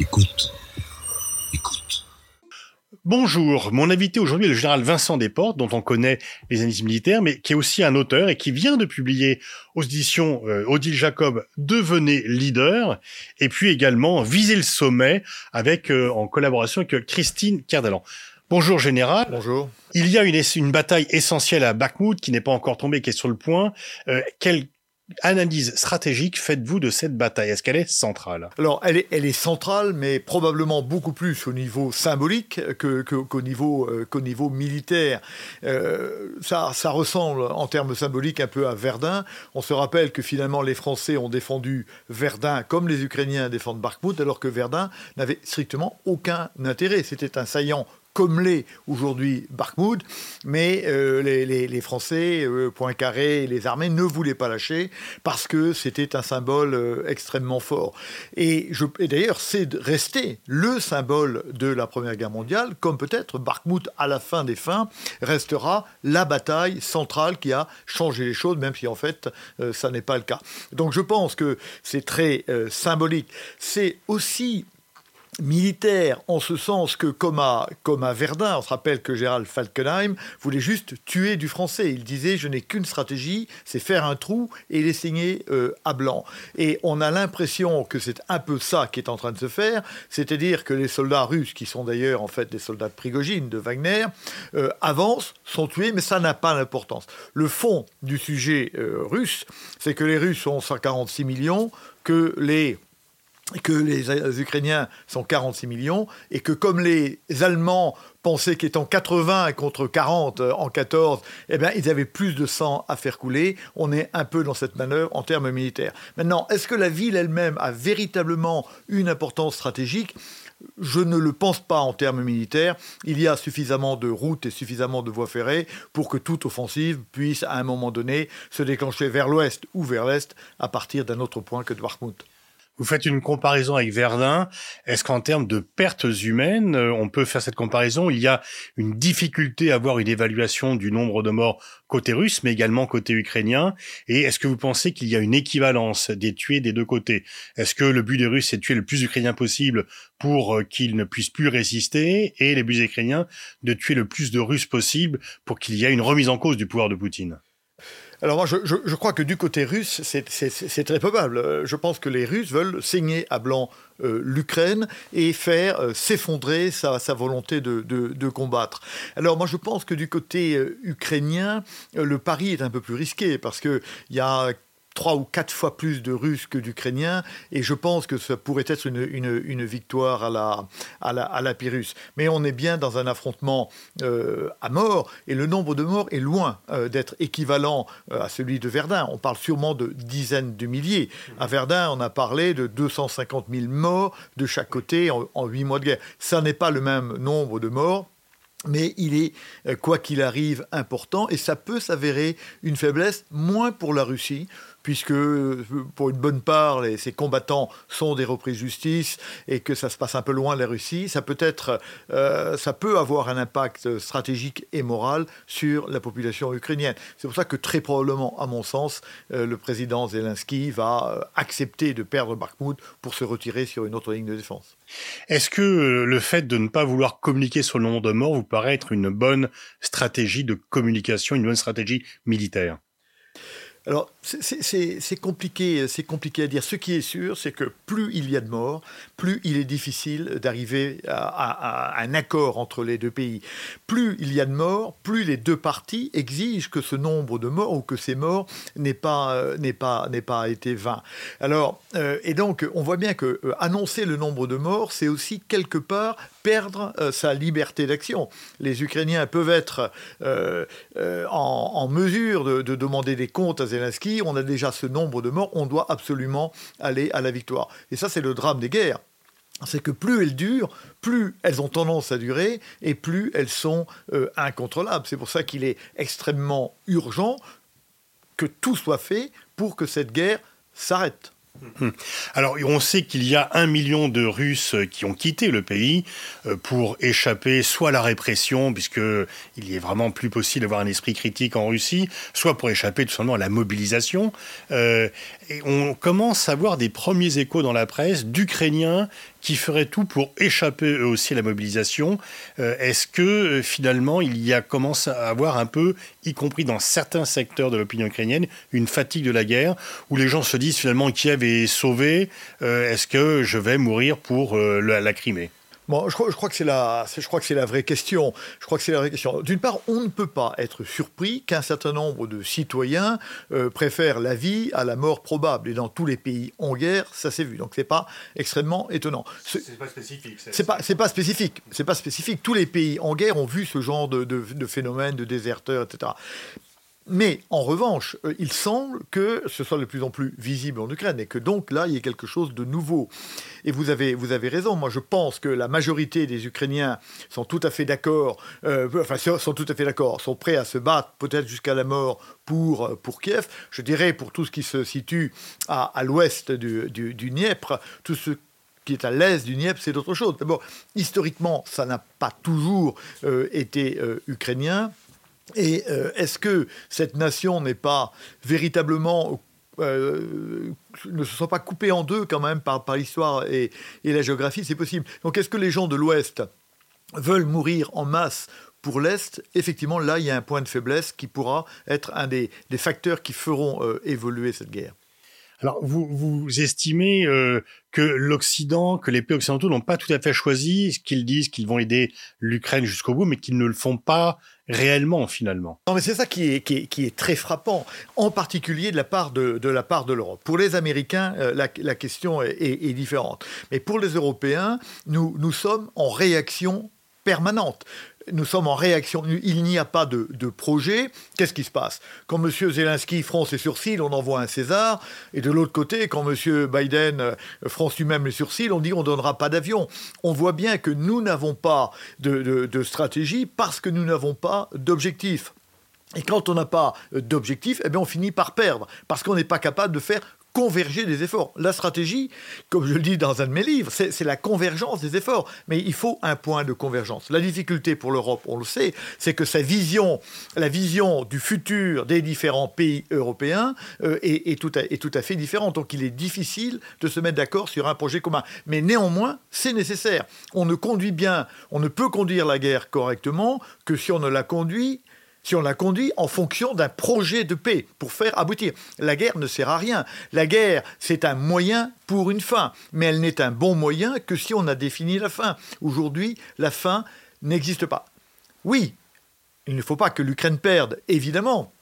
Écoute. Écoute. Bonjour, mon invité aujourd'hui est le général Vincent Desportes, dont on connaît les analyses militaires, mais qui est aussi un auteur et qui vient de publier aux éditions euh, Odile Jacob Devenez leader, et puis également Viser le sommet avec euh, en collaboration avec Christine Kerdalan. Bonjour général. Bonjour. Il y a une, une bataille essentielle à Bakhmut qui n'est pas encore tombée, qui est sur le point. Euh, quelle analyse stratégique faites-vous de cette bataille? Est-ce qu'elle est centrale? Alors, elle est, elle est centrale, mais probablement beaucoup plus au niveau symbolique que, que, qu'au niveau, euh, qu'au niveau militaire. Euh, ça, ça ressemble en termes symboliques un peu à Verdun. On se rappelle que finalement les Français ont défendu Verdun comme les Ukrainiens défendent Bakhmut, alors que Verdun n'avait strictement aucun intérêt. C'était un saillant comme l'est aujourd'hui Bakhmut, mais euh, les, Français, euh, Poincaré et les armées ne voulaient pas lâcher parce que c'était un symbole euh, extrêmement fort. Et, et d'ailleurs, c'est resté le symbole de la Première Guerre mondiale, comme peut-être Bakhmut, à la fin des fins, restera la bataille centrale qui a changé les choses, même si en fait, euh, ça n'est pas le cas. Donc je pense que c'est très symbolique. C'est aussi militaire en ce sens que, comme à, comme Verdun, on se rappelle que Gérald Falkenheim voulait juste tuer du français. Il disait Je n'ai qu'une stratégie, c'est faire un trou et les signer euh, à blanc. Et on a l'impression que c'est un peu ça qui est en train de se faire, c'est-à-dire que les soldats russes, qui sont d'ailleurs en fait des soldats de Prigogine, de Wagner, euh, avancent, sont tués, mais ça n'a pas d'importance. Le fond du sujet euh, russe, c'est que les Russes sont 146 millions, que les que les Ukrainiens sont 46 millions et que comme les Allemands pensaient qu'étant 80 contre 40 en 14, eh bien, ils avaient plus de sang à faire couler. On est un peu dans cette manœuvre en termes militaires. Maintenant, est-ce que la ville elle-même a véritablement une importance stratégique? Je ne le pense pas en termes militaires. Il y a suffisamment de routes et suffisamment de voies ferrées pour que toute offensive puisse, à un moment donné, se déclencher vers l'ouest ou vers l'est à partir d'un autre point que de Bakhmut. Vous faites une comparaison avec Verdun. Est-ce qu'en termes de pertes humaines, on peut faire cette comparaison? Il y a une difficulté à avoir une évaluation du nombre de morts côté russe, mais également côté ukrainien. Et est-ce que vous pensez qu'il y a une équivalence des tués des deux côtés? Est-ce que le but des Russes est de tuer le plus d'Ukrainiens possible pour qu'ils ne puissent plus résister, et les buts Ukrainiens de tuer le plus de Russes possible pour qu'il y ait une remise en cause du pouvoir de Poutine? Alors moi, je, crois que du côté russe, c'est très probable. Je pense que les Russes veulent saigner à blanc euh, l'Ukraine et faire euh, s'effondrer sa, volonté de, combattre. Alors moi, je pense que du côté euh, ukrainien, le pari est un peu plus risqué parce qu'il y a trois ou quatre fois plus de Russes que d'Ukrainiens, et je pense que ça pourrait être une, une, victoire à la, à, la, à la Pyrrhus. Mais on est bien dans un affrontement euh, à mort, et le nombre de morts est loin euh, d'être équivalent euh, à celui de Verdun. On parle sûrement de dizaines de milliers. À Verdun, on a parlé de 250 000 morts de chaque côté en huit mois de guerre. Ça n'est pas le même nombre de morts mais il est, quoi qu'il arrive, important, et ça peut s'avérer une faiblesse, moins pour la Russie, puisque pour une bonne part, ces combattants sont des reprises de justice et que ça se passe un peu loin de la Russie, ça peut être, euh, ça peut avoir un impact stratégique et moral sur la population ukrainienne. C'est pour ça que très probablement, à mon sens, euh, le président Zelensky va euh, accepter de perdre Bakhmut pour se retirer sur une autre ligne de défense. Est-ce que le fait de ne pas vouloir communiquer sur le nombre de morts vous paraît être une bonne stratégie de communication, une bonne stratégie militaire? Alors, c'est compliqué, c'est compliqué à dire. Ce qui est sûr, c'est que plus il y a de morts, plus il est difficile d'arriver à, un accord entre les deux pays. Plus il y a de morts, plus les deux parties exigent que ce nombre de morts ou que ces morts n'aient pas, n'est pas, pas été vain. Alors, euh, et donc, on voit bien que euh, annoncer le nombre de morts, c'est aussi quelque part perdre euh, sa liberté d'action. Les Ukrainiens peuvent être euh, euh, en, mesure de, de, demander des comptes à Zelensky. On a déjà ce nombre de morts. On doit absolument aller à la victoire. Et ça, c'est le drame des guerres. C'est que plus elles durent, plus elles ont tendance à durer et plus elles sont incontrôlables. C'est pour ça qu'il est extrêmement urgent que tout soit fait pour que cette guerre s'arrête. Hum. Alors, on sait qu'il y a un million de Russes qui ont quitté le pays euh, pour échapper soit à la répression, puisqu'il est vraiment plus possible d'avoir un esprit critique en Russie, soit pour échapper tout simplement à la mobilisation. Euh, et on commence à voir des premiers échos dans la presse d'Ukrainiens qui feraient tout pour échapper eux aussi à la mobilisation. Euh, est-ce que euh, finalement il y a commence à avoir un peu, y compris dans certains secteurs de l'opinion ukrainienne, une fatigue de la guerre où les gens se disent finalement Kiev est sauvé, est-ce que je vais mourir pour la Crimée? Je, crois, que c'est la, je crois que c'est la vraie question. Je crois que c'est la vraie question. D'une part, on ne peut pas être surpris qu'un certain nombre de citoyens euh, préfèrent la vie à la mort probable. Et dans tous les pays en guerre, ça s'est vu. Donc c'est pas extrêmement étonnant. C'est pas spécifique. C'est pas, c'est pas spécifique. C'est pas spécifique. Tous les pays en guerre ont vu ce genre de, de, de phénomène de déserteurs, etc. Mais en revanche, euh, il semble que ce soit de plus en plus visible en Ukraine et que donc là, il y ait quelque chose de nouveau. Et vous avez, vous avez raison. Moi, je pense que la majorité des Ukrainiens sont tout à fait d'accord, euh, enfin, sont tout à fait d'accord, sont prêts à se battre peut-être jusqu'à la mort pour, euh, pour Kiev. Je dirais pour tout ce qui se situe à, à l'ouest du, du, du Dniepr, tout ce qui est à l'est du Dniepr, c'est autre chose. D'abord, historiquement, ça n'a pas toujours été ukrainien. Et euh, est-ce que cette nation n'est pas véritablement euh, ne se soit pas coupée en deux quand même par, l'histoire et, la géographie, c'est possible. Donc est-ce que les gens de l'Ouest veulent mourir en masse pour l'Est? Effectivement, là, il y a un point de faiblesse qui pourra être un des, facteurs qui feront euh, évoluer cette guerre. Alors, vous, vous estimez que l'Occident, que les pays occidentaux n'ont pas tout à fait choisi, ce qu'ils disent qu'ils vont aider l'Ukraine jusqu'au bout, mais qu'ils ne le font pas réellement finalement? Non, mais c'est ça qui est, qui, est, très frappant, en particulier de la part de, de la part de l'Europe. Pour les Américains, euh, la, la, question est, est, différente. Mais pour les Européens, nous, nous sommes en réaction permanente nous sommes en réaction. Il n'y a pas de, projet. Qu'est-ce qui se passe? Quand M. Zelensky fronce ses sourcils, on envoie un César. Et de l'autre côté, quand M. Biden euh, fronce lui-même les sourcils, on dit on ne donnera pas d'avion. On voit bien que nous n'avons pas de, stratégie parce que nous n'avons pas d'objectif. Et quand on n'a pas d'objectif, eh bien on finit par perdre, parce qu'on n'est pas capable de faire converger des efforts. La stratégie, comme je le dis dans un de mes livres, c'est la convergence des efforts. Mais il faut un point de convergence. La difficulté pour l'Europe, on le sait, c'est que sa vision, la vision du futur des différents pays européens euh, est, tout à, est tout à fait différente. Donc il est difficile de se mettre d'accord sur un projet commun. Mais néanmoins, c'est nécessaire. On ne conduit bien, on ne peut conduire la guerre correctement que si on ne la conduit si on la conduit en fonction d'un projet de paix pour faire aboutir. La guerre ne sert à rien. La guerre, c'est un moyen pour une fin, mais elle n'est un bon moyen que si on a défini la fin. Aujourd'hui, la fin n'existe pas. Oui, il ne faut pas que l'Ukraine perde, évidemment.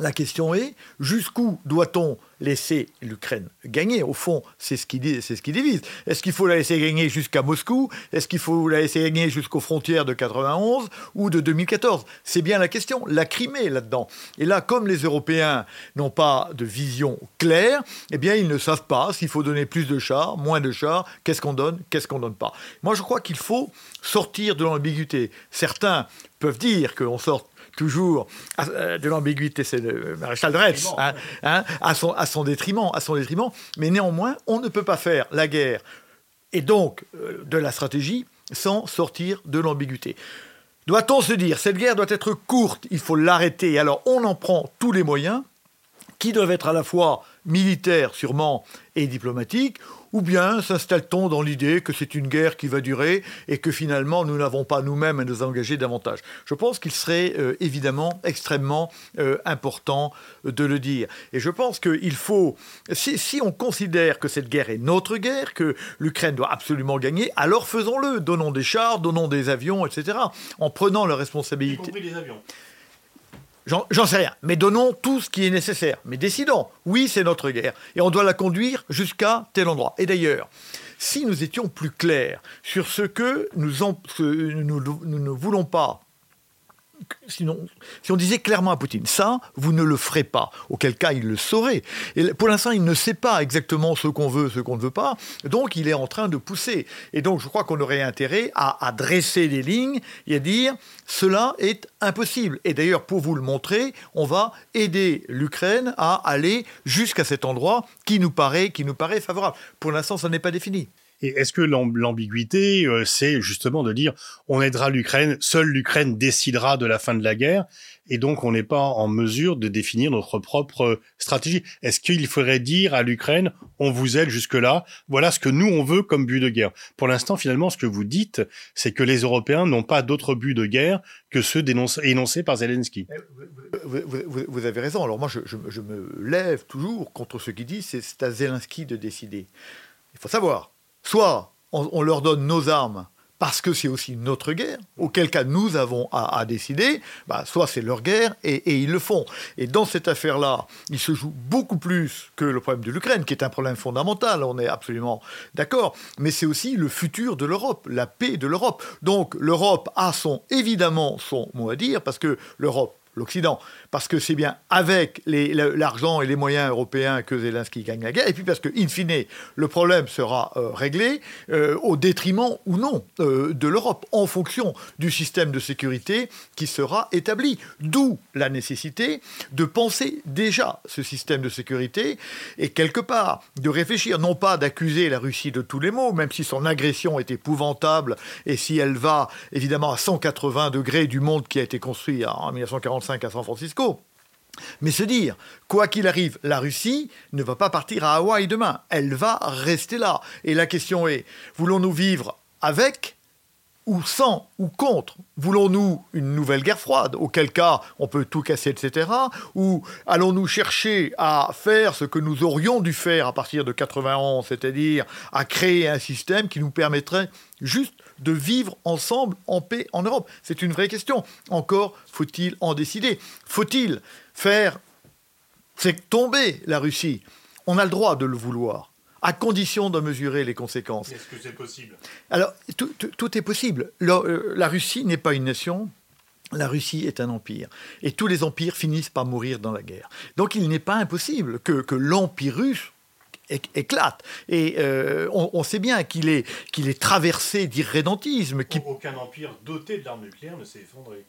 La question est, jusqu'où doit-on laisser l'Ukraine gagner? Au fond, c'est ce qui, divise. Est-ce qu'il faut la laisser gagner jusqu'à Moscou? Est-ce qu'il faut la laisser gagner jusqu'aux frontières de 91 ou de 2014 C'est bien la question. La Crimée là-dedans. Et là, comme les Européens n'ont pas de vision claire, eh bien, ils ne savent pas s'il faut donner plus de chars, moins de chars, qu'est-ce qu'on donne, qu'est-ce qu'on donne pas? Moi, je crois qu'il faut sortir de l'ambiguïté. Certains peuvent dire qu'on sort toujours euh, de l'ambiguïté, c'est le maréchal Dretz, hein, hein, à, son, à, son détriment, à son détriment. Mais néanmoins, on ne peut pas faire la guerre et donc euh, de la stratégie sans sortir de l'ambiguïté. Doit-on se dire, cette guerre doit être courte, il faut l'arrêter, alors on en prend tous les moyens, qui doivent être à la fois militaires sûrement et diplomatiques, ou bien s'installe-t-on dans l'idée que c'est une guerre qui va durer et que finalement nous n'avons pas nous-mêmes à nous engager davantage Je pense qu'il serait euh, évidemment extrêmement euh, important de le dire. Et je pense qu'il faut, si, on considère que cette guerre est notre guerre, que l'Ukraine doit absolument gagner, alors faisons-le. Donnons des chars, donnons des avions, etc. En prenant la responsabilité. Y compris des avions. J'en sais rien. Mais donnons tout ce qui est nécessaire. Mais décidons. Oui, c'est notre guerre. Et on doit la conduire jusqu'à tel endroit. Et d'ailleurs, si nous étions plus clairs sur ce que nous, ne voulons pas sinon, si on disait clairement à Poutine, ça, vous ne le ferez pas, auquel cas il le saurait. Et pour l'instant, il ne sait pas exactement ce qu'on veut, ce qu'on ne veut pas, donc il est en train de pousser. Et donc, je crois qu'on aurait intérêt à, dresser des lignes et à dire, cela est impossible. Et d'ailleurs, pour vous le montrer, on va aider l'Ukraine à aller jusqu'à cet endroit qui nous paraît, qui nous paraît favorable. Pour l'instant, ça n'est pas défini. Et est-ce que l'ambiguïté, euh, c'est justement de dire on aidera l'Ukraine, seule l'Ukraine décidera de la fin de la guerre, et donc on n'est pas en mesure de définir notre propre stratégie. Est-ce qu'il faudrait dire à l'Ukraine on vous aide jusque-là, voilà ce que nous on veut comme but de guerre? Pour l'instant, finalement, ce que vous dites, c'est que les Européens n'ont pas d'autre but de guerre que ceux énoncés par Zelensky. Eh, vous, avez raison. Alors moi, je, me lève toujours contre ceux qui disent c'est à Zelensky de décider. Il faut savoir, soit on leur donne nos armes parce que c'est aussi notre guerre, auquel cas nous avons à, décider, bah, soit c'est leur guerre, et, ils le font. Et dans cette affaire-là, il se joue beaucoup plus que le problème de l'Ukraine, qui est un problème fondamental, on est absolument d'accord, mais c'est aussi le futur de l'Europe, la paix de l'Europe. Donc l'Europe a son, évidemment son mot à dire, parce que l'Europe l'Occident, parce que c'est bien avec l'argent et les moyens européens que Zelensky gagne la guerre, et puis parce que, in fine, le problème sera euh, réglé euh, au détriment ou non euh, de l'Europe, en fonction du système de sécurité qui sera établi. D'où la nécessité de penser déjà ce système de sécurité et quelque part de réfléchir, non pas d'accuser la Russie de tous les maux, même si son agression est épouvantable et si elle va évidemment à 180 degrés du monde qui a été construit en 1945 à San Francisco, mais se dire, quoi qu'il arrive, la Russie ne va pas partir à Hawaï demain, elle va rester là. Et la question est, voulons-nous vivre avec ou sans ou contre? Voulons-nous une nouvelle guerre froide, auquel cas on peut tout casser, etc. Ou allons-nous chercher à faire ce que nous aurions dû faire à partir de 91, c'est-à-dire à créer un système qui nous permettrait juste de vivre ensemble en paix en Europe C'est une vraie question. Encore faut-il en décider Faut-il faire c'est tomber la Russie? On a le droit de le vouloir à condition de mesurer les conséquences. Est-ce que c'est possible? Alors, tout, est possible. Euh, la, Russie n'est pas une nation, la Russie est un empire. Et tous les empires finissent par mourir dans la guerre. Donc il n'est pas impossible que, l'empire russe éclate. Et euh, on, sait bien qu'il est, qu'il est traversé d'irrédentisme. Aucun empire doté de l'arme nucléaire ne s'est effondré.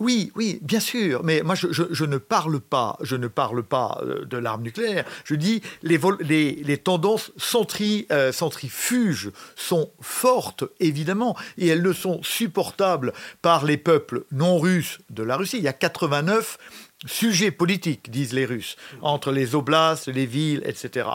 Oui, oui, bien sûr, mais moi je, ne parle pas, je ne parle pas euh, de l'arme nucléaire. Je dis les, les, tendances euh, centrifuges sont fortes évidemment et elles ne sont supportables par les peuples non russes de la Russie. Il y a 89 sujet politique, disent les Russes, entre les oblasts, les villes, etc.,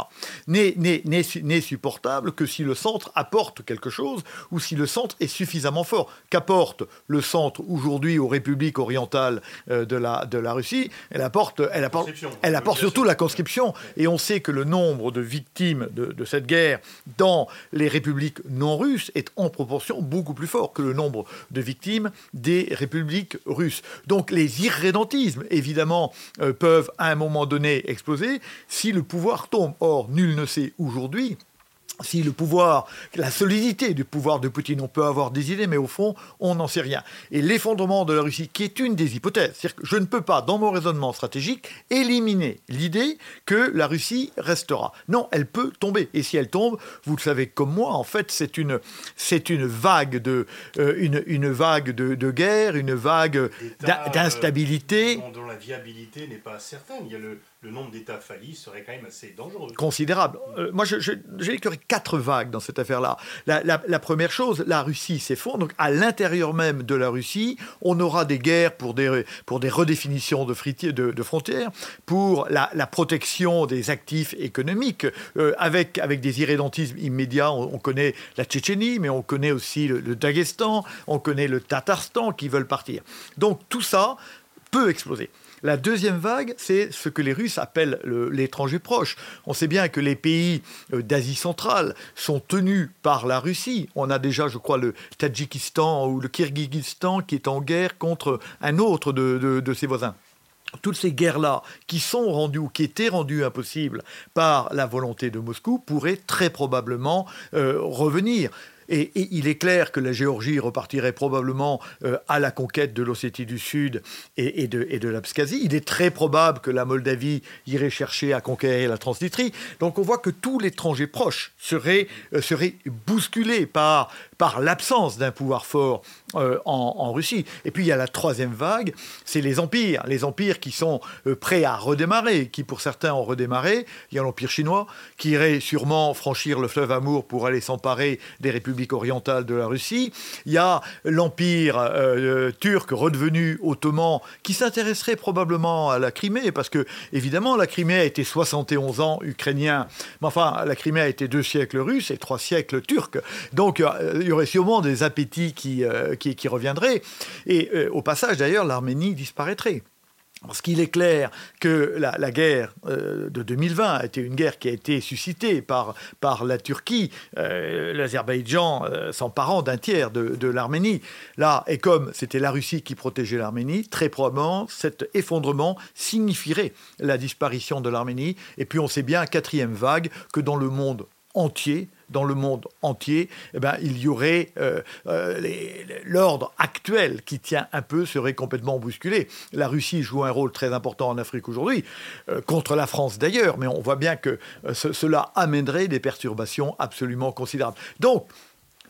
n'est supportable que si le centre apporte quelque chose ou si le centre est suffisamment fort. Qu'apporte le centre aujourd'hui aux républiques orientales euh, de, la, de la Russie? Elle apporte, elle apporte, elle apporte surtout la conscription. Et on sait que le nombre de victimes de, de cette guerre dans les républiques non russes est en proportion beaucoup plus fort que le nombre de victimes des républiques russes. Donc les irrédentismes, évidemment, évidemment, euh, peuvent à un moment donné exploser si le pouvoir tombe. Or, nul ne sait aujourd'hui si le pouvoir, la solidité du pouvoir de Poutine, on peut avoir des idées, mais au fond, on n'en sait rien. Et l'effondrement de la Russie, qui est une des hypothèses, c'est-à-dire que je ne peux pas, dans mon raisonnement stratégique, éliminer l'idée que la Russie restera. Non, elle peut tomber. Et si elle tombe, vous le savez comme moi, en fait, c'est une, c'est une vague de, euh, une, une, vague de, de, guerre, une vague d'instabilité. Euh, dont, la viabilité n'est pas certaine. Il y a le, le nombre d'États faillis serait quand même assez dangereux. Considérable. Euh, moi, j'ai écrit quatre vagues dans cette affaire-là. La, première chose, la Russie s'effondre. Donc, à l'intérieur même de la Russie, on aura des guerres pour des, pour des redéfinitions de, de, de frontières, pour la, protection des actifs économiques, euh, avec, avec des irrédentismes immédiats. On, connaît la Tchétchénie, mais on connaît aussi le, le Daghestan, on connaît le Tatarstan qui veulent partir. Donc, tout ça peut exploser. La deuxième vague, c'est ce que les Russes appellent l'étranger proche. On sait bien que les pays euh, d'Asie centrale sont tenus par la Russie. On a déjà, je crois, le Tadjikistan ou le Kyrgyzstan qui est en guerre contre un autre de, ses voisins toutes ces guerres-là, qui sont rendues ou qui étaient rendues impossibles par la volonté de Moscou, pourraient très probablement euh, revenir. Et, il est clair que la Géorgie repartirait probablement euh, à la conquête de l'Ossétie du Sud et, de, et l'Abkhazie. Il est très probable que la Moldavie irait chercher à conquérir la Transnistrie. Donc on voit que tout l'étranger proche serait, euh, serait bousculé par, par l'absence d'un pouvoir fort euh, en, Russie. Et puis il y a la troisième vague, c'est les empires, les empires qui sont euh, prêts à redémarrer, qui pour certains ont redémarré. Il y a l'empire chinois qui irait sûrement franchir le fleuve Amour pour aller s'emparer des républiques orientales de la Russie. Il y a l'empire euh, turc redevenu ottoman qui s'intéresserait probablement à la Crimée parce que évidemment la Crimée a été 71 ans ukrainien, mais enfin la Crimée a été deux siècles russes et trois siècles turcs. Donc il y aurait sûrement des appétits qui, euh, qui, reviendraient. Et euh, au passage, d'ailleurs, l'Arménie disparaîtrait. Parce qu'il est clair que la, guerre euh, de 2020 a été une guerre qui a été suscitée par, par la Turquie, l'Azerbaïdjan s'emparant d'un tiers de, de l'Arménie. Là, et comme c'était la Russie qui protégeait l'Arménie, très probablement cet effondrement signifierait la disparition de l'Arménie. Et puis on sait bien, quatrième vague, que dans le monde entier, dans le monde entier, eh ben, il y aurait euh, euh, l'ordre actuel qui tient un peu serait complètement bousculé. La Russie joue un rôle très important en Afrique aujourd'hui, euh, contre la France d'ailleurs, mais on voit bien que cela amènerait des perturbations absolument considérables. Donc,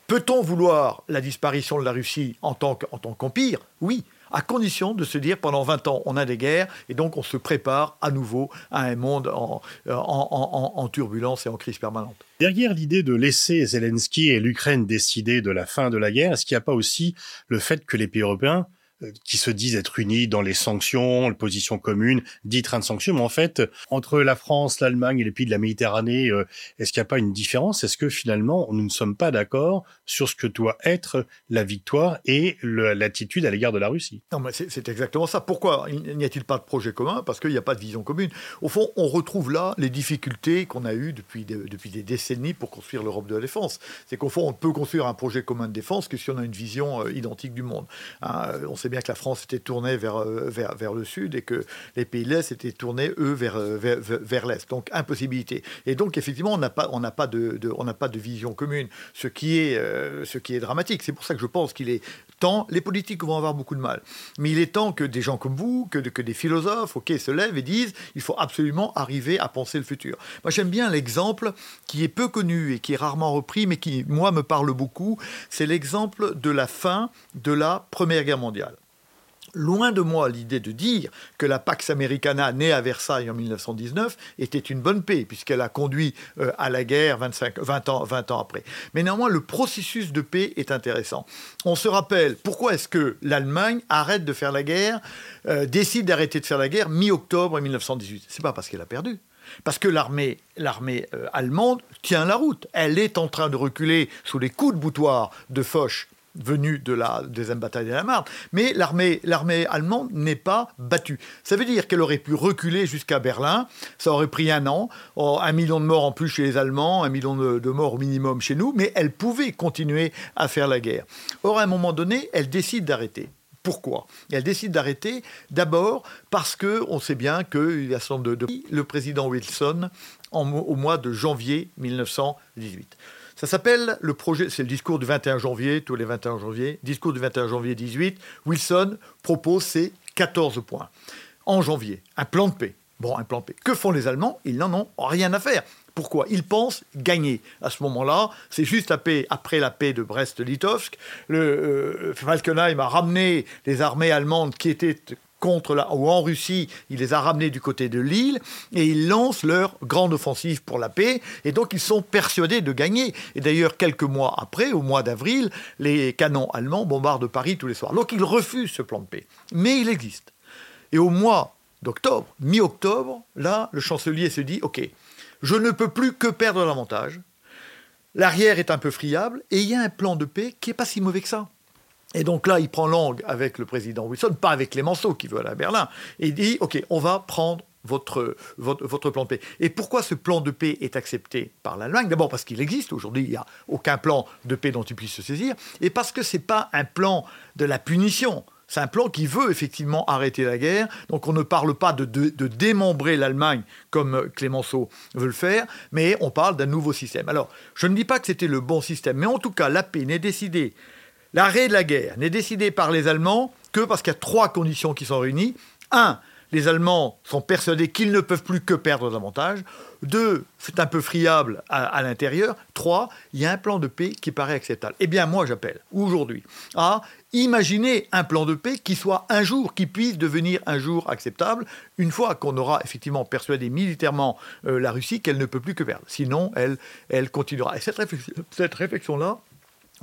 peut-on vouloir la disparition de la Russie en tant qu'empire? Oui à condition de se dire pendant 20 ans, on a des guerres, et donc on se prépare à nouveau à un monde en, en turbulence et en crise permanente. Derrière l'idée de laisser Zelensky et l'Ukraine décider de la fin de la guerre, est-ce qu'il n'y a pas aussi le fait que les pays européens euh, qui se disent être unis dans les sanctions, les positions communes, dit train de sanctions, mais en fait, entre la France, l'Allemagne et les pays de la Méditerranée, euh, est-ce qu'il n'y a pas une différence? Est-ce que finalement, nous ne sommes pas d'accord sur ce que doit être la victoire et l'attitude à l'égard de la Russie? Non, mais c'est exactement ça. Pourquoi n'y a-t-il pas de projet commun? Parce qu'il n'y a pas de vision commune. Au fond, on retrouve là les difficultés qu'on a eues depuis des, depuis des décennies pour construire l'Europe de la défense. C'est qu'au fond, on ne peut construire un projet commun de défense que si on a une vision euh, identique du monde. Hein, on sait bien que la France était tournée vers, euh, vers, vers le sud et que les pays de l'Est étaient tournés, eux, vers, euh, vers, vers l'Est. Donc, impossibilité. Et donc, effectivement, on n'a pas, pas, de, n'a pas de vision commune, ce qui est, euh, ce qui est dramatique. C'est pour ça que je pense qu'il est temps, les politiques vont avoir beaucoup de mal, mais il est temps que des gens comme vous, que, que des philosophes, ok, se lèvent et disent, il faut absolument arriver à penser le futur. Moi, j'aime bien l'exemple qui est peu connu et qui est rarement repris, mais qui, moi, me parle beaucoup. C'est l'exemple de la fin de la Première Guerre mondiale. Loin de moi l'idée de dire que la Pax Americana née à Versailles en 1919 était une bonne paix, puisqu'elle a conduit euh, à la guerre 25, 20, ans, 20 ans après. Mais néanmoins, le processus de paix est intéressant. On se rappelle pourquoi est-ce que l'Allemagne arrête de faire la guerre, euh, décide d'arrêter de faire la guerre mi-octobre 1918 C'est pas parce qu'elle a perdu. Parce que l'armée, l'armée euh, allemande tient la route. Elle est en train de reculer sous les coups de boutoir de Foch venu de la deuxième bataille de la Marne. Mais l'armée, allemande n'est pas battue. Ça veut dire qu'elle aurait pu reculer jusqu'à Berlin. Ça aurait pris un an, oh, un million de morts en plus chez les Allemands, un million de, morts au minimum chez nous, mais elle pouvait continuer à faire la guerre. Or, à un moment donné, elle décide d'arrêter. Pourquoi? Elle décide d'arrêter d'abord parce que on sait bien qu'il y a de, de le président Wilson au mois de janvier 1918. Ça s'appelle le projet, c'est le discours du 21 janvier, tous les 21 janvier, discours du 21 janvier 18. Wilson propose ces 14 points. En janvier, un plan de paix. Bon, un plan de paix. Que font les Allemands? Ils n'en ont rien à faire. Pourquoi? Ils pensent gagner. À ce moment-là, c'est juste après la paix de Brest-Litovsk. Le euh, Falkenhayn a ramené les armées allemandes qui étaient contre la, ou en Russie, il les a ramenés du côté de l'île et ils lancent leur grande offensive pour la paix et donc ils sont persuadés de gagner. Et d'ailleurs, quelques mois après, au mois d'avril, les canons allemands bombardent Paris tous les soirs. Donc ils refusent ce plan de paix. Mais il existe. Et au mois d'octobre, mi-octobre, là, le chancelier se dit, OK, je ne peux plus que perdre l'avantage. L'arrière est un peu friable et il y a un plan de paix qui n'est pas si mauvais que ça. Et donc là, il prend langue avec le président Wilson, pas avec Clémenceau qui veut aller à Berlin, et il dit, OK, on va prendre votre, votre, plan de paix. Et pourquoi ce plan de paix est accepté par l'Allemagne? D'abord parce qu'il existe, aujourd'hui il n'y a aucun plan de paix dont il puisse se saisir, et parce que ce n'est pas un plan de la punition, C'est un plan qui veut effectivement arrêter la guerre. Donc on ne parle pas de, de démembrer l'Allemagne comme Clémenceau veut le faire, mais on parle d'un nouveau système. Alors, je ne dis pas que c'était le bon système, mais en tout cas, la paix n'est décidée, l'arrêt de la guerre n'est décidé par les Allemands que parce qu'il y a trois conditions qui sont réunies. Un, les Allemands sont persuadés qu'ils ne peuvent plus que perdre davantage. Deux, c'est un peu friable à, l'intérieur. Trois, il y a un plan de paix qui paraît acceptable. Eh bien, moi, j'appelle aujourd'hui à imaginer un plan de paix qui soit un jour, qui puisse devenir un jour acceptable, une fois qu'on aura effectivement persuadé militairement euh, la Russie qu'elle ne peut plus que perdre. Sinon, elle, elle continuera. Et cette réflexion-là,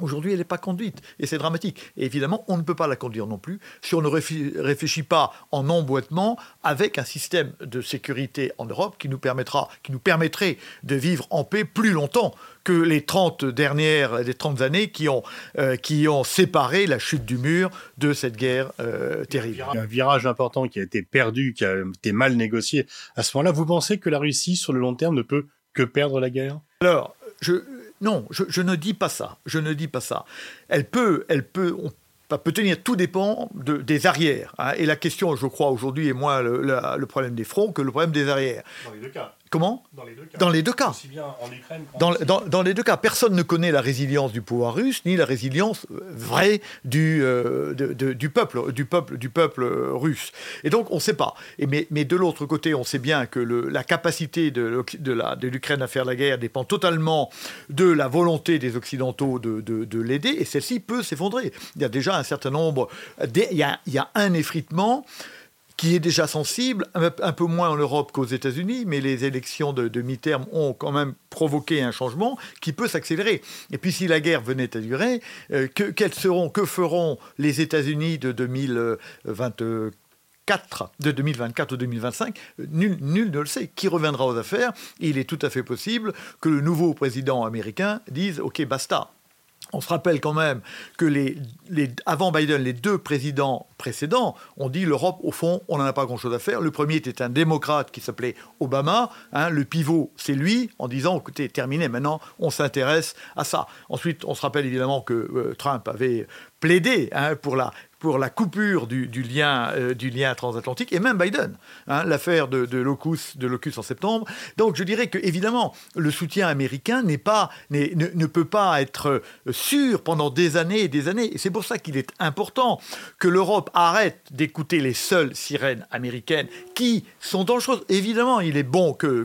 Aujourd'hui, elle n'est pas conduite et c'est dramatique. Et évidemment, on ne peut pas la conduire non plus si on ne réfléchit pas en emboîtement avec un système de sécurité en Europe qui nous, permettra, qui nous permettrait de vivre en paix plus longtemps que les 30 dernières, les 30 années qui ont, euh, qui ont séparé la chute du mur de cette guerre euh, terrible. Il y a un virage important qui a été perdu, qui a été mal négocié. À ce moment-là, vous pensez que la Russie, sur le long terme, ne peut que perdre la guerre? Alors, je, non, je, ne dis pas ça. Je ne dis pas ça. Elle peut, elle peut, on peut tenir, tout dépend de, des arrières. Hein. Et la question, je crois, aujourd'hui est moins le, problème des fronts que le problème des arrières. Comment Dans les deux cas. Dans les deux cas. Aussi bien en Ukraine dans, dans, dans, les deux cas. Personne ne connaît la résilience du pouvoir russe, ni la résilience vraie du, euh, du, peuple, du, peuple, du peuple euh, russe. Et donc, on ne sait pas. Et mais, mais de l'autre côté, on sait bien que le, la capacité de, de l'Ukraine à faire la guerre dépend totalement de la volonté des Occidentaux de, de l'aider, et celle-ci peut s'effondrer. Il y a déjà un certain nombre... Il y a, il y a un effritement qui est déjà sensible, un peu moins en Europe qu'aux États-Unis, mais les élections de, mi-terme ont quand même provoqué un changement qui peut s'accélérer. Et puis si la guerre venait à durer, euh, que, seront, que feront les États-Unis de 2024 de 2024 ou 2025, nul, nul, ne le sait. Qui reviendra aux affaires? Il est tout à fait possible que le nouveau président américain dise OK, basta. On se rappelle quand même que avant Biden, les deux présidents précédents ont dit l'Europe, au fond, on n'en a pas grand-chose à faire. Le premier était un démocrate qui s'appelait Obama. Hein, le pivot, c'est lui, en disant, écoutez, terminé, maintenant, on s'intéresse à ça. Ensuite, on se rappelle évidemment que euh, Trump avait plaidé hein, pour la pour la coupure du, lien, euh, du lien transatlantique, et même Biden, hein, l'affaire de, de, Locus, en septembre. Donc je dirais que évidemment le soutien américain n'est pas, ne, ne, peut pas être euh, sûr pendant des années et des années. Et c'est pour ça qu'il est important que l'Europe arrête d'écouter les seules sirènes américaines qui sont dangereuses. Évidemment, il est bon que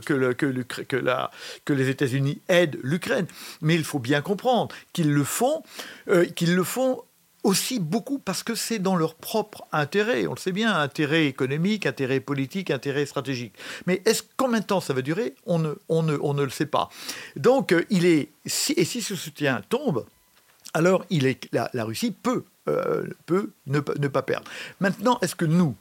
les États-Unis aident l'Ukraine, mais il faut bien comprendre qu'ils le font, euh, qu'ils le font aussi beaucoup parce que c'est dans leur propre intérêt. On le sait bien, intérêt économique, intérêt politique, intérêt stratégique. Mais est-ce combien de temps ça va durer? On ne, on, ne, on ne le sait pas. Donc, euh, il est, et si ce soutien tombe, alors il est, la, Russie peut, euh, peut ne, ne pas perdre. Maintenant, est-ce que nous,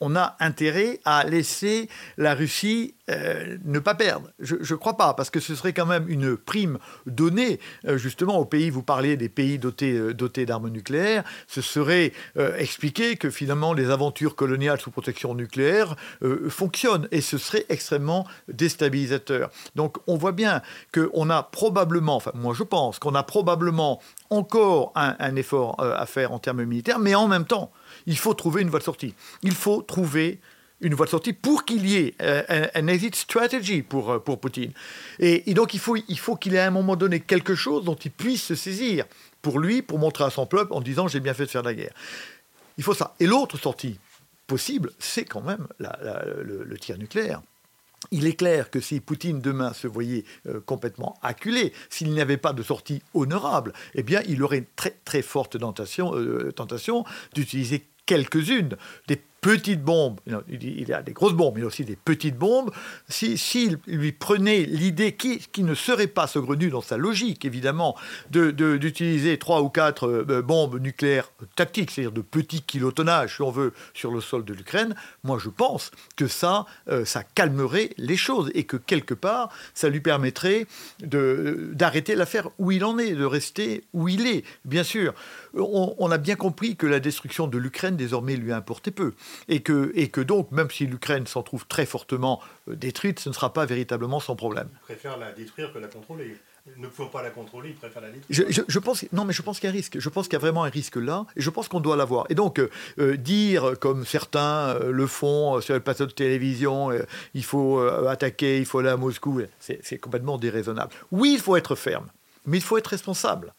on a intérêt à laisser la Russie euh, ne pas perdre. Je ne crois pas, parce que ce serait quand même une prime donnée euh, justement aux pays, vous parliez des pays dotés, euh, dotés d'armes nucléaires, ce serait expliquer que finalement les aventures coloniales sous protection nucléaire fonctionnent, et ce serait extrêmement déstabilisateur. Donc on voit bien qu'on a probablement, enfin moi je pense qu'on a probablement encore un effort à faire en termes militaires, mais en même temps, il faut trouver une voie de sortie. Il faut trouver une voie de sortie pour qu'il y ait euh, un, exit strategy pour, euh, pour Poutine. Et, donc il faut, il faut qu'il ait à un moment donné quelque chose dont il puisse se saisir pour lui, pour montrer à son peuple en disant j'ai bien fait de faire la guerre. Il faut ça. Et l'autre sortie possible, c'est quand même le, tir nucléaire. Il est clair que si Poutine demain se voyait euh, complètement acculé, s'il n'y avait pas de sortie honorable, eh bien, il aurait une très très forte tentation, tentation d'utiliser quelques-unes des petites bombes, il a des grosses bombes, mais aussi des petites bombes, s'il si, lui prenait l'idée qui, ne serait pas saugrenu dans sa logique, évidemment, d'utiliser trois ou quatre euh, bombes nucléaires tactiques, c'est-à-dire de petits kilotonnages, si on veut, sur le sol de l'Ukraine, moi je pense que ça, euh, ça calmerait les choses et que quelque part, ça lui permettrait d'arrêter l'affaire où il en est, de rester où il est. Bien sûr, on, on a bien compris que la destruction de l'Ukraine désormais lui importait peu et que, et que donc, même si l'Ukraine s'en trouve très fortement euh, détruite, ce ne sera pas véritablement son problème. Il préfère la détruire que la contrôler. ne faut pas la contrôler, il préfère la je, je, pense, non, mais je pense qu'il y a un risque. Je pense qu'il y a vraiment un risque là, et je pense qu'on doit l'avoir. Et donc, euh, euh, dire, comme certains euh, le font sur le plateau de télévision, il faut attaquer, il faut aller à Moscou, c'est complètement déraisonnable. Oui, il faut être ferme, mais il faut être responsable.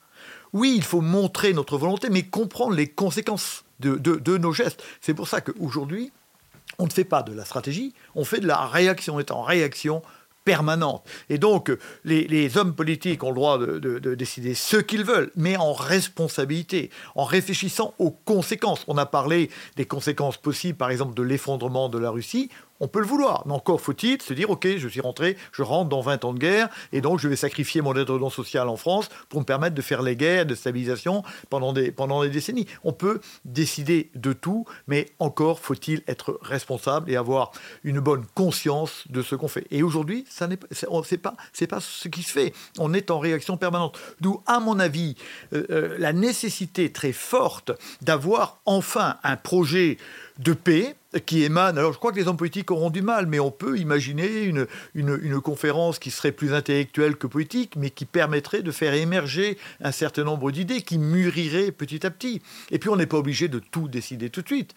Oui, il faut montrer notre volonté, mais comprendre les conséquences de, de nos gestes. C'est pour ça qu'aujourd'hui, on ne fait pas de la stratégie, on fait de la réaction. On est en réaction permanente. Et donc, les, hommes politiques ont le droit de, décider ce qu'ils veulent, mais en responsabilité, en réfléchissant aux conséquences. On a parlé des conséquences possibles, par exemple, de l'effondrement de la Russie on peut le vouloir, mais encore faut-il se dire, ok, je suis rentré, je rentre dans 20 ans de guerre, et donc je vais sacrifier mon étendon social en France pour me permettre de faire les guerres de stabilisation pendant des, pendant des décennies. On peut décider de tout, mais encore faut-il être responsable et avoir une bonne conscience de ce qu'on fait. Et aujourd'hui, ça n'est pas, c'est pas ce qui se fait. On est en réaction permanente. D'où, à mon avis, euh, euh, la nécessité très forte d'avoir enfin un projet de paix qui émane. Alors je crois que les hommes politiques auront du mal, mais on peut imaginer une, une, conférence qui serait plus intellectuelle que politique, mais qui permettrait de faire émerger un certain nombre d'idées qui mûriraient petit à petit. Et puis on n'est pas obligé de tout décider tout de suite.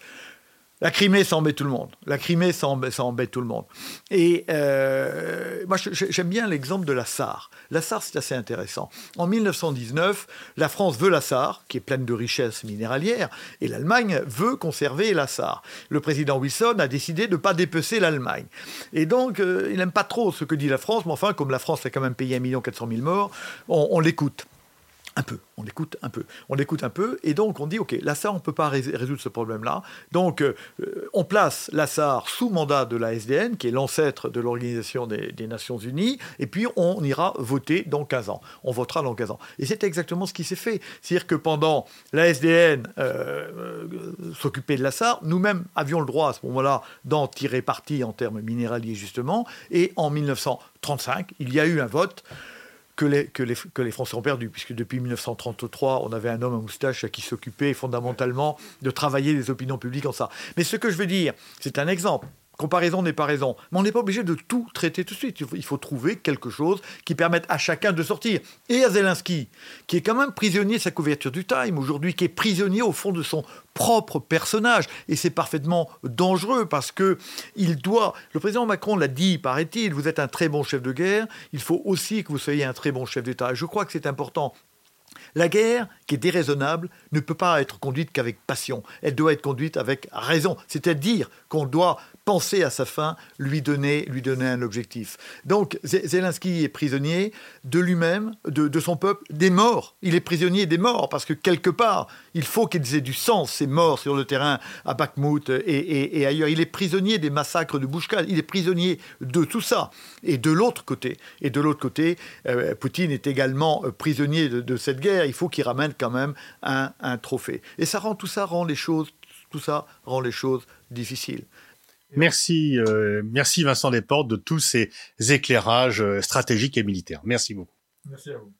La Crimée, ça embête tout le monde. La Crimée, ça embête, tout le monde. Et euh, moi, j'aime bien l'exemple de la SAR. La SAR, c'est assez intéressant. En 1919, la France veut la SAR, qui est pleine de richesses minéralières, et l'Allemagne veut conserver la SAR. Le président Wilson a décidé de ne pas dépecer l'Allemagne. Et donc, euh, il n'aime pas trop ce que dit la France, mais enfin, comme la France a quand même payé 1 400 000 morts, on l'écoute. Un peu, on l'écoute un peu. On l'écoute un peu, et donc on dit, OK, la SAR, on ne peut pas résoudre ce problème-là. Donc euh, on place la SAR sous mandat de la SDN, qui est l'ancêtre de l'Organisation des, Nations Unies, et puis on ira voter dans 15 ans. On votera dans 15 ans. Et c'est exactement ce qui s'est fait. C'est-à-dire que pendant la SDN euh, euh, s'occupait de la SAR, nous-mêmes avions le droit à ce moment-là d'en tirer parti en termes minéraliers, justement, et en 1935, il y a eu un vote que les, Français ont perdu, puisque depuis 1933, on avait un homme à moustache qui s'occupait fondamentalement de travailler les opinions publiques en ça. Mais ce que je veux dire, c'est un exemple. Comparaison n'est pas raison. Mais on n'est pas obligé de tout traiter tout de suite. Il faut, trouver quelque chose qui permette à chacun de sortir. Et à Zelensky, qui est quand même prisonnier de sa couverture du Time aujourd'hui, qui est prisonnier au fond de son propre personnage. Et c'est parfaitement dangereux parce que il doit. Le président Macron l'a dit, paraît-il, vous êtes un très bon chef de guerre. Il faut aussi que vous soyez un très bon chef d'État. Je crois que c'est important. La guerre, qui est déraisonnable, ne peut pas être conduite qu'avec passion. Elle doit être conduite avec raison. C'est-à-dire qu'on doit penser à sa fin, lui donner, lui donner un objectif. Donc Zelensky est prisonnier de lui-même, de, son peuple, des morts. Il est prisonnier des morts parce que quelque part, il faut qu'ils aient du sens, ces morts sur le terrain à Bakhmut et, ailleurs. Il est prisonnier des massacres de Bouchka. Il est prisonnier de tout ça. Et de l'autre côté, et de l'autre côté, euh, Poutine est également euh, prisonnier de, cette guerre. Il faut qu'il ramène quand même un, un trophée. Et ça rend tout ça rend les choses, tout ça rend les choses difficiles. Merci, euh, merci Vincent Desportes de tous ces éclairages euh, stratégiques et militaires. Merci beaucoup. Merci à vous.